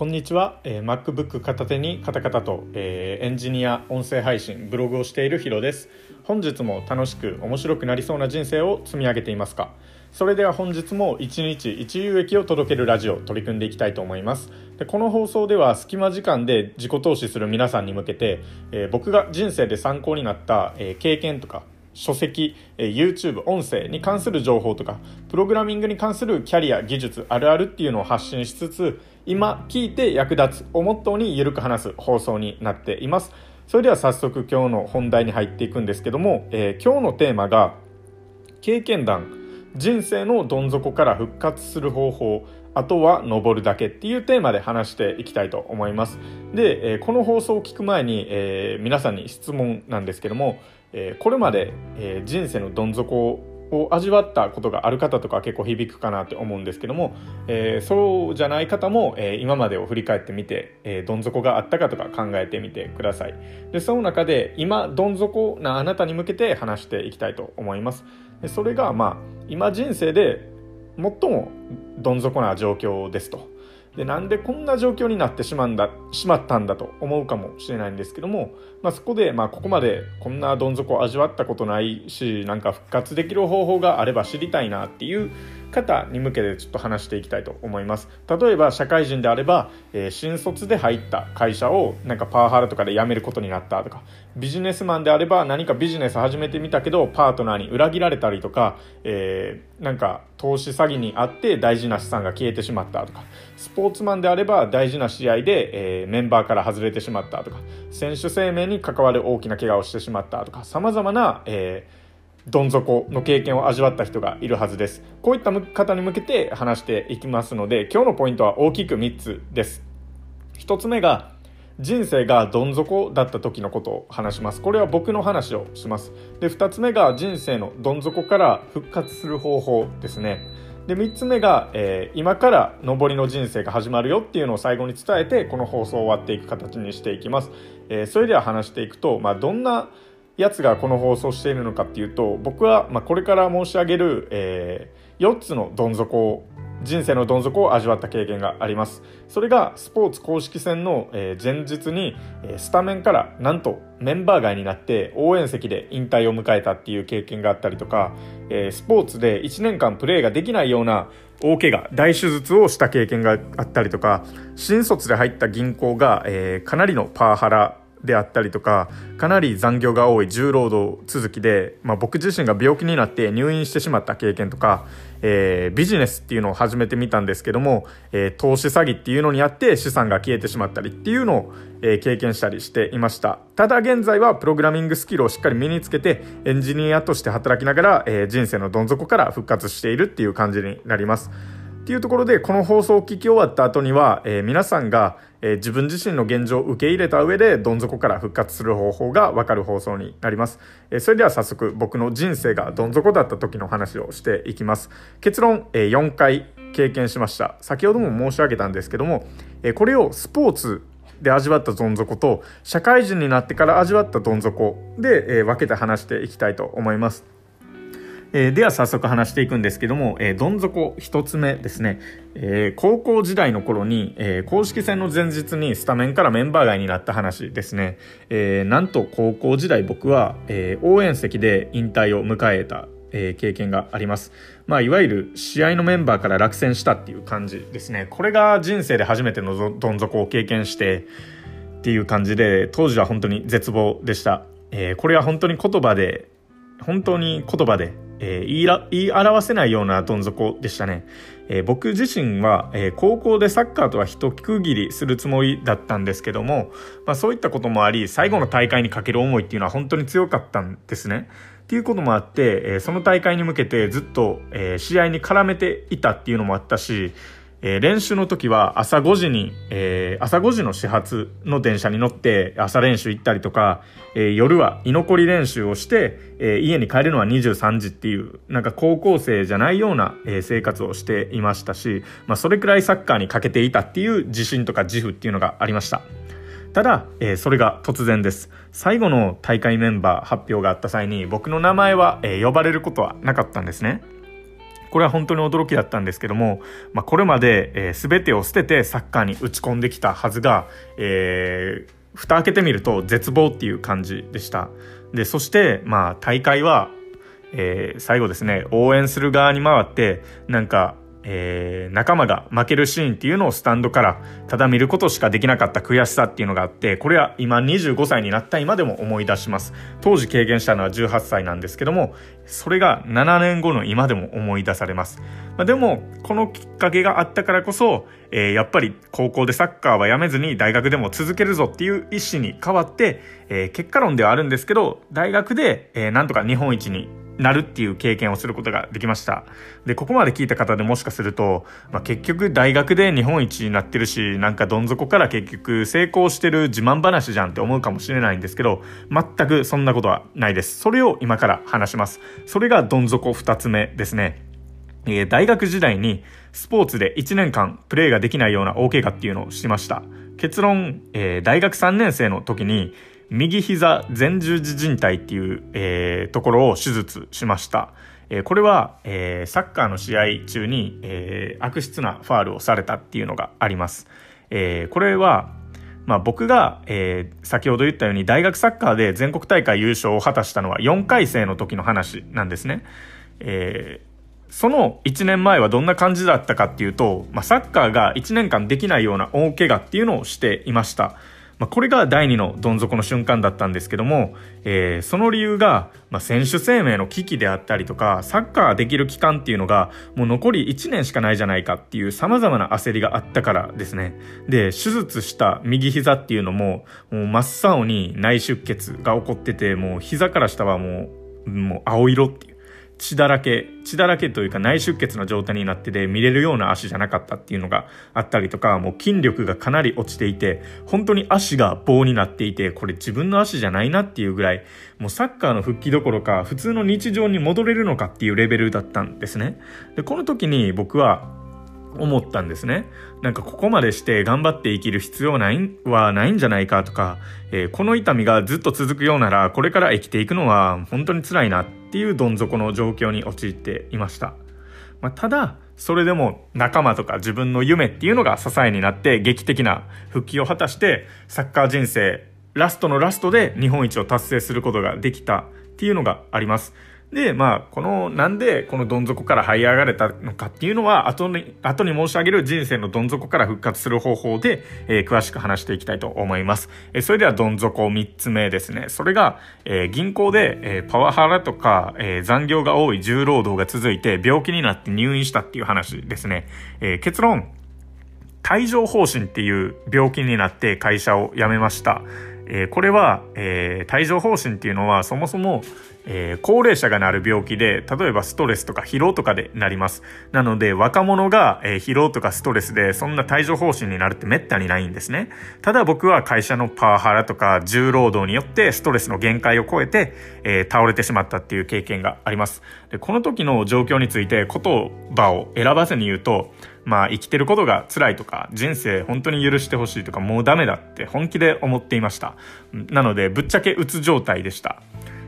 こんにちは、えー、MacBook 片手にカタカタと、えー、エンジニア音声配信ブログをしているヒロです。本日も楽しく面白くなりそうな人生を積み上げていますか？それでは本日も一日一有益を届けるラジオを取り組んでいきたいと思います。でこの放送では隙間時間で自己投資する皆さんに向けて、えー、僕が人生で参考になった、え経験とか書籍、え YouTube、音声に関する情報とか、プログラミングに関するキャリア、技術、あるあるっていうのを発信しつつ、今聞いて役立つをモットーにゆるく話す放送になっています。それでは早速今日の本題に入っていくんですけども、えー、今日のテーマが、経験談、人生のどん底から復活する方法、あとは登るだけっていうテーマで話していきたいと思います。で、え、この放送を聞く前に、えー、皆さんに質問なんですけども、え、これまで、え、人生のどん底を味わったことがある方とか結構響くかなって思うんですけども、えー、そうじゃない方も、えー、今までを振り返ってみて、えー、どん底があったかとか考えてみてくださいでその中で今どん底なあなたに向けて話していきたいと思いますでそれがまあ今人生で最もどん底な状況ですと。でなんでこんな状況になってしまうんだしまったんだと思うかもしれないんですけども、まあ、そこで、まあ、ここまでこんなどん底を味わったことないしなんか復活できる方法があれば知りたいなっていう方に向けてちょっと話していきたいと思います。例えば社会人であれば、えー、新卒で入った会社をなんかパワハラとかで辞めることになったとかビジネスマンであれば何かビジネス始めてみたけどパートナーに裏切られたりとか、えー、なんか投資詐欺にあって大事な資産が消えてしまったとかスポーツマンであれば大事な試合で、えー、メンバーから外れてしまったとか選手生命に関わる大きな怪我をしてしまったとかさまざまな、えーどん底の経験を味わった人がいるはずです。こういった方に向けて話していきますので、今日のポイントは大きく3つです。1つ目が、人生がどん底だった時のことを話します。これは僕の話をします。で、2つ目が人生のどん底から復活する方法ですね。で、3つ目が、えー、今から上りの人生が始まるよっていうのを最後に伝えて、この放送を終わっていく形にしていきます。えー、それでは話していくと、まあ、どんなやつがこの放送しているのかっていうと僕はまこれから申し上げる、えー、4つのどん底を人生のどん底を味わった経験があります。それがスポーツ公式戦の、え前日に、えスタメンからなんとメンバー外になって応援席で引退を迎えたっていう経験があったりとか、えスポーツで1年間プレーができないような大怪我大手術をした経験があったりとか新卒で入った銀行が、えかなりのパワハラであったりとかかなり残業が多い重労働続きで、まあ、僕自身が病気になって入院してしまった経験とか、えー、ビジネスっていうのを始めてみたんですけども、えー、投資詐欺っていうのにあって資産が消えてしまったりっていうのを、えー、経験したりしていました。ただ現在はプログラミングスキルをしっかり身につけてエンジニアとして働きながら、えー、人生のどん底から復活しているっていう感じになります。っていうところで、この放送を聞き終わった後には、えー、皆さんが、えー、自分自身の現状を受け入れた上で、どん底から復活する方法がわかる放送になります。えー、それでは早速、僕の人生がどん底だった時の話をしていきます。結論、え4回経験しました。先ほども申し上げたんですけども、えこれをスポーツで味わったどん底と、社会人になってから味わったどん底で、え分けて話していきたいと思います。えー、では早速話していくんですけども、えー、どん底一つ目ですね、えー、高校時代の頃に、え、公式戦の前日にスタメンからメンバー外になった話ですね、え、なんと高校時代僕は、え、応援席で引退を迎えたえ、経験があります。まあ、いわゆる試合のメンバーから落選したっていう感じですね。これが人生で初めてのどん底を経験してっていう感じで、当時は本当に絶望でした。えー、これは本当に言葉で、本当に言葉でえー、言いら言い表せないようなどん底でしたね。えー、僕自身は、えー、高校でサッカーとは一区切りするつもりだったんですけども、まあ、そういったこともあり、最後の大会にかける思いっていうのは本当に強かったんですね。っていうこともあって、え、その大会に向けてずっと、え、試合に絡めていたっていうのもあったし、えー、練習の時は朝5時に、えー、朝5時の始発の電車に乗って朝練習行ったりとか、えー、夜は居残り練習をして、え家に帰るのは23時っていう、なんか高校生じゃないような、え生活をしていましたし、まあそれくらいサッカーにかけていたっていう自信とか自負っていうのがありました。ただ、えそれが突然です。最後の大会メンバー発表があった際に僕の名前は、え呼ばれることはなかったんですね。これは本当に驚きだったんですけども、まあ、これまで、えー、全てを捨ててサッカーに打ち込んできたはずが、えー、蓋開けてみると絶望っていう感じでした。で、そして、まあ、大会は、えー、最後ですね、応援する側に回って、なんか、えー、仲間が負けるシーンっていうのをスタンドからただ見ることしかできなかった悔しさっていうのがあって、これは今25歳になった今でも思い出します。当時経験したのは18歳なんですけども、それが7年後の今でも思い出されます。まあ、でも、このきっかけがあったからこそ、えー、やっぱり高校でサッカーはやめずに大学でも続けるぞっていう意思に変わって、えー、結果論ではあるんですけど、大学で、えー、なんとか日本一になるっていう経験をすることができました。で、ここまで聞いた方でもしかすると、まあ、結局大学で日本一になってるし、なんかどん底から結局成功してる自慢話じゃんって思うかもしれないんですけど、全くそんなことはないです。それを今から話します。それがどん底二つ目ですね。えー、大学時代にスポーツで1年間プレーができないような大怪我っていうのをしました。結論、えー、大学3年生の時に右膝前十字靭帯っていう、えー、ところを手術しました。えー、これは、えー、サッカーの試合中に、えー、悪質なファールをされたっていうのがあります。えー、これは、まあ、僕が、えー、先ほど言ったように大学サッカーで全国大会優勝を果たしたのは4回生の時の話なんですね。えー、その1年前はどんな感じだったかっていうと、まあ、サッカーが1年間できないような大怪我っていうのをしていました。まあ、これが第2のどん底の瞬間だったんですけども、えー、その理由が、まあ、選手生命の危機であったりとか、サッカーできる期間っていうのが、もう残り1年しかないじゃないかっていう様々な焦りがあったからですね。で、手術した右膝っていうのも、もう真っ青に内出血が起こってて、もう膝から下はもう、もう青色っていう。血だらけ、血だらけというか内出血の状態になってて見れるような足じゃなかったっていうのがあったりとか、もう筋力がかなり落ちていて、本当に足が棒になっていて、これ自分の足じゃないなっていうぐらい、もうサッカーの復帰どころか普通の日常に戻れるのかっていうレベルだったんですね。で、この時に僕は思ったんですね。なんかここまでして頑張って生きる必要ないはないんじゃないかとか、えー、この痛みがずっと続くようならこれから生きていくのは本当に辛いなっていうどん底の状況に陥っていました。まあ、ただ、それでも仲間とか自分の夢っていうのが支えになって劇的な復帰を果たしてサッカー人生ラストのラストで日本一を達成することができたっていうのがあります。で、まあ、この、なんでこのどん底から這い上がれたのかっていうのは、後に、後に申し上げる人生のどん底から復活する方法で、えー、詳しく話していきたいと思います。えー、それではどん底3つ目ですね。それが、えー、銀行で、えパワハラとか、え残業が多い重労働が続いて病気になって入院したっていう話ですね。え結論、帯状疱疹っていう病気になって会社を辞めました。えこれは、え帯状疱疹っていうのはそもそも、えー、高齢者がなる病気で、例えばストレスとか疲労とかでなります。なので、若者が、え、疲労とかストレスで、そんな帯状疱疹になるって滅多にないんですね。ただ僕は会社のパワハラとか重労働によってストレスの限界を超えて、え、倒れてしまったっていう経験があります。で、この時の状況について言葉を選ばずに言うと、まあ生きてることが辛いとか、人生本当に許してほしいとか、もうダメだって本気で思っていました。なので、ぶっちゃけうつ状態でした。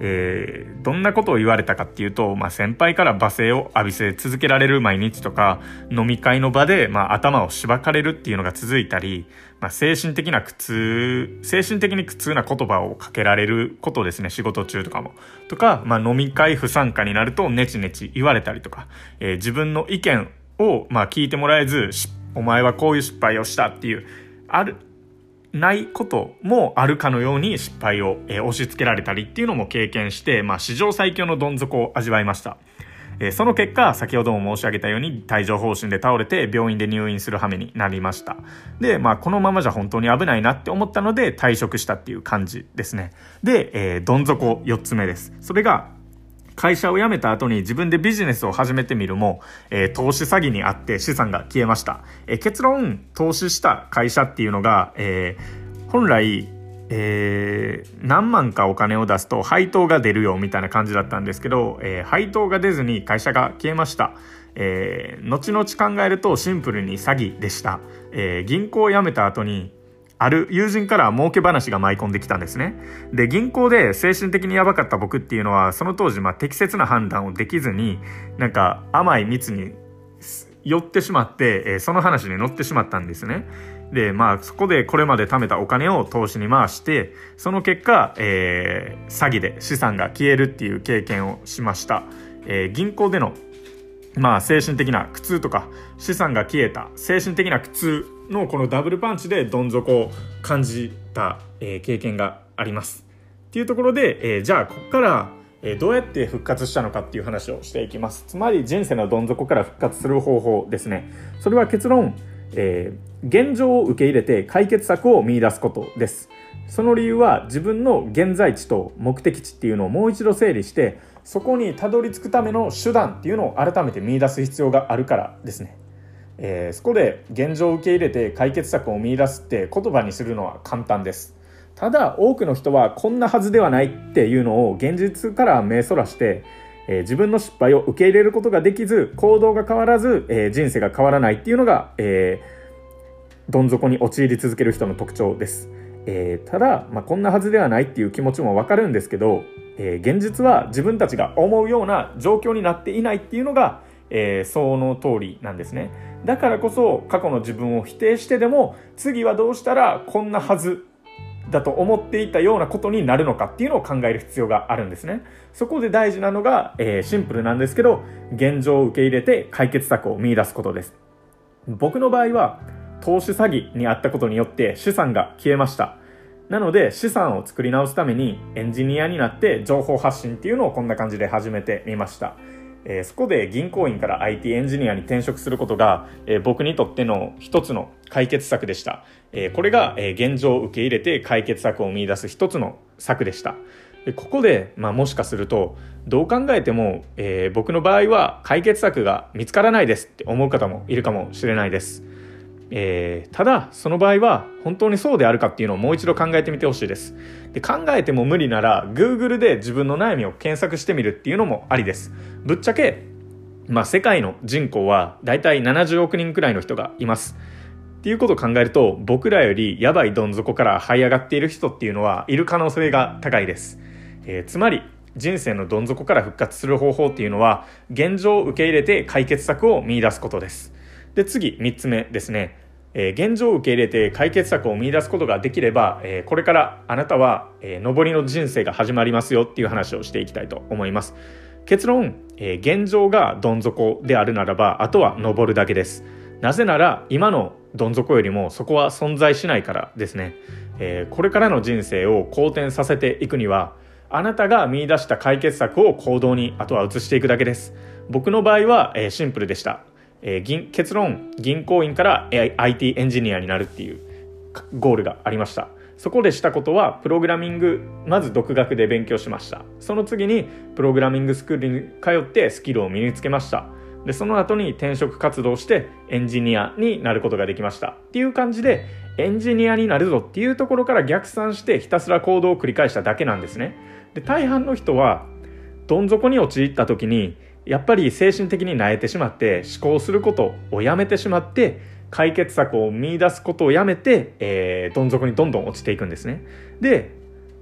えー、どんなことを言われたかっていうと、まあ、先輩から罵声を浴びせ続けられる毎日とか、飲み会の場で、まあ、頭をしばかれるっていうのが続いたり、まあ、精神的な苦痛、精神的に苦痛な言葉をかけられることですね、仕事中とかも。とか、まあ、飲み会不参加になるとネチネチ言われたりとか、えー、自分の意見を、まあ、聞いてもらえず、お前はこういう失敗をしたっていう、ある、ないこともあるかのように失敗を、えー、押し付けられたりっていうのも経験して、まあ、史上最強のどん底を味わいました。えー、その結果、先ほども申し上げたように帯状疱疹で倒れて病院で入院する羽目になりました。で、まあ、このままじゃ本当に危ないなって思ったので退職したっていう感じですね。で、えー、どん底4つ目です。それが、会社を辞めた後に自分でビジネスを始めてみるも、えー、投資詐欺にあって資産が消えました。えー、結論、投資した会社っていうのが、えー、本来、えー、何万かお金を出すと配当が出るよみたいな感じだったんですけど、えー、配当が出ずに会社が消えました。えー、後々考えるとシンプルに詐欺でした。え、銀行を辞めた後に、ある友人から儲け話が舞い込んできたんですね。で、銀行で精神的にやばかった僕っていうのは、その当時、まあ、適切な判断をできずに、なんか甘い蜜に寄ってしまって、えー、その話に乗ってしまったんですね。で、まあ、そこでこれまで貯めたお金を投資に回して、その結果、えー、詐欺で資産が消えるっていう経験をしました。えー、銀行でのまあ、精神的な苦痛とか資産が消えた精神的な苦痛のこのダブルパンチでどん底を感じた、えー、経験があります。っていうところで、えー、じゃあここから、え、どうやって復活したのかっていう話をしていきます。つまり人生のどん底から復活する方法ですね。それは結論、えー、現状を受け入れて解決策を見出すことです。その理由は自分の現在地と目的地っていうのをもう一度整理してそこにたどり着くための手段っていうのを改めて見出す必要があるからですね。えー、そこで現状を受け入れて解決策を見出すって言葉にするのは簡単です。ただ多くの人はこんなはずではないっていうのを現実から目そらして、えー、自分の失敗を受け入れることができず行動が変わらず、えー、人生が変わらないっていうのが、えー、どん底に陥り続ける人の特徴です。えー、ただ、まあ、こんなはずではないっていう気持ちもわかるんですけど、えー、現実は自分たちが思うような状況になっていないっていうのが、えー、その通りなんですね。だからこそ過去の自分を否定してでも次はどうしたらこんなはずだと思っていたようなことになるのかっていうのを考える必要があるんですね。そこで大事なのが、えー、シンプルなんですけど、現状を受け入れて解決策を見出すことです。僕の場合は、投資詐欺にあったことによって資産が消えました。なので資産を作り直すためにエンジニアになって情報発信っていうのをこんな感じで始めてみました。えー、そこで銀行員から IT エンジニアに転職することが、えー、僕にとっての一つの解決策でした。えー、これが、え現状を受け入れて解決策を見出す一つの策でした。でここで、まあ、もしかするとどう考えても、え僕の場合は解決策が見つからないですって思う方もいるかもしれないです。えー、ただその場合は本当にそうであるかっていうのをもう一度考えてみてほしいです。で考えても無理なら Google で自分の悩みを検索してみるっていうのもありです。ぶっちゃけ、まあ、世界の人口はだいたい70億人くらいの人がいます。っていうことを考えると僕らよりやばいどん底から這い上がっている人っていうのはいる可能性が高いです、えー、つまり人生のどん底から復活する方法っていうのは現状を受け入れて解決策を見出すことです。で、次、3つ目ですね。えー、現状を受け入れて解決策を見出すことができれば、えー、これからあなたは、えー、上りの人生が始まりますよっていう話をしていきたいと思います。結論、え、現状がどん底であるならば、あとは上るだけです。なぜなら、今のどん底よりもそこは存在しないからですね。え、これからの人生を好転させていくには、あなたが見出した解決策を行動にあとは移していくだけです。僕の場合は、え、シンプルでした。えー、結論銀行員から IT エンジニアになるっていうゴールがありました。そこでしたことはプログラミングまず独学で勉強しました。その次にプログラミングスクールに通ってスキルを身につけました。でその後に転職活動してエンジニアになることができました。っていう感じでエンジニアになるぞっていうところから逆算してひたすら行動を繰り返しただけなんですね。で大半の人はどん底に陥った時にやっぱり精神的に萎えてしまって思考することをやめてしまって解決策を見出すことをやめて、えー、どん底にどんどん落ちていくんですね。で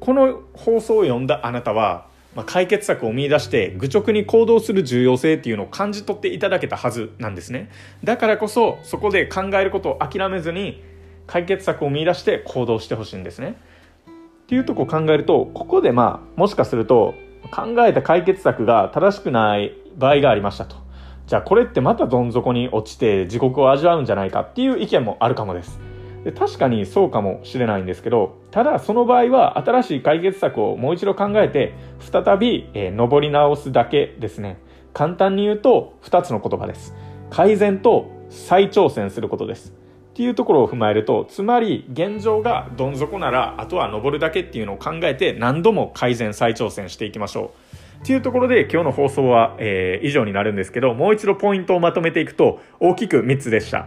この放送を読んだあなたは、まあ、解決策を見出して愚直に行動する重要性っていうのを感じ取っていただけたはずなんですね。だからこそそこで考えることを諦めずに解決策を見出して行動してほしいんですね。っていうとこを考えるとここでまあもしかすると考えた解決策が正しくない場合がありましたと。じゃあこれってまたどん底に落ちて地獄を味わうんじゃないかっていう意見もあるかもです。で確かにそうかもしれないんですけど、ただその場合は新しい解決策をもう一度考えて、再び、えー、登り直すだけですね。簡単に言うと2つの言葉です。改善と再挑戦することです。っていうところを踏まえると、つまり現状がどん底なら、あとは登るだけっていうのを考えて何度も改善再挑戦していきましょう。っていうところで今日の放送は、えー、以上になるんですけど、もう一度ポイントをまとめていくと、大きく3つでした。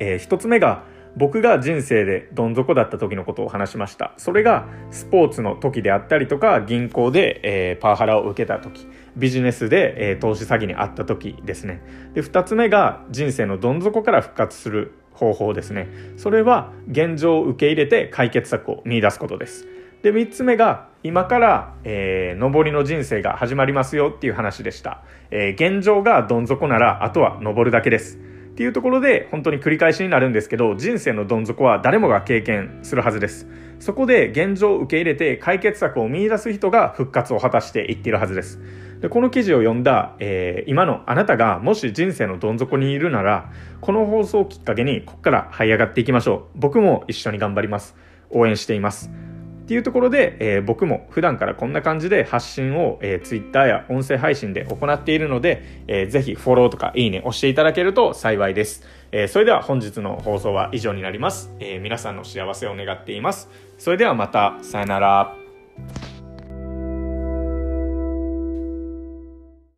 えー、1つ目が、僕が人生でどん底だった時のことを話しました。それがスポーツの時であったりとか、銀行で、えー、パワハラを受けた時、ビジネスで、えー、投資詐欺にあった時ですね。で、2つ目が人生のどん底から復活する方法ですねそれは現状を受け入れて解決策を見出すことですで3つ目が今から、えー、上りの人生が始まりますよっていう話でした、えー、現状がどん底ならあとは上るだけです。っていうところで本当に繰り返しになるんですけど人生のどん底は誰もが経験するはずです。そこで現状を受け入れて解決策を見出す人が復活を果たしていっているはずです。でこの記事を読んだ、えー、今のあなたがもし人生のどん底にいるならこの放送をきっかけにここから這い上がっていきましょう。僕も一緒に頑張ります。応援しています。っていうところで、えー、僕も普段からこんな感じで発信を、えー、Twitter や音声配信で行っているので、えー、ぜひフォローとかいいね押していただけると幸いです。えー、それでは本日の放送は以上になります。え、皆さんの幸せを願っています。それではまた、さよなら。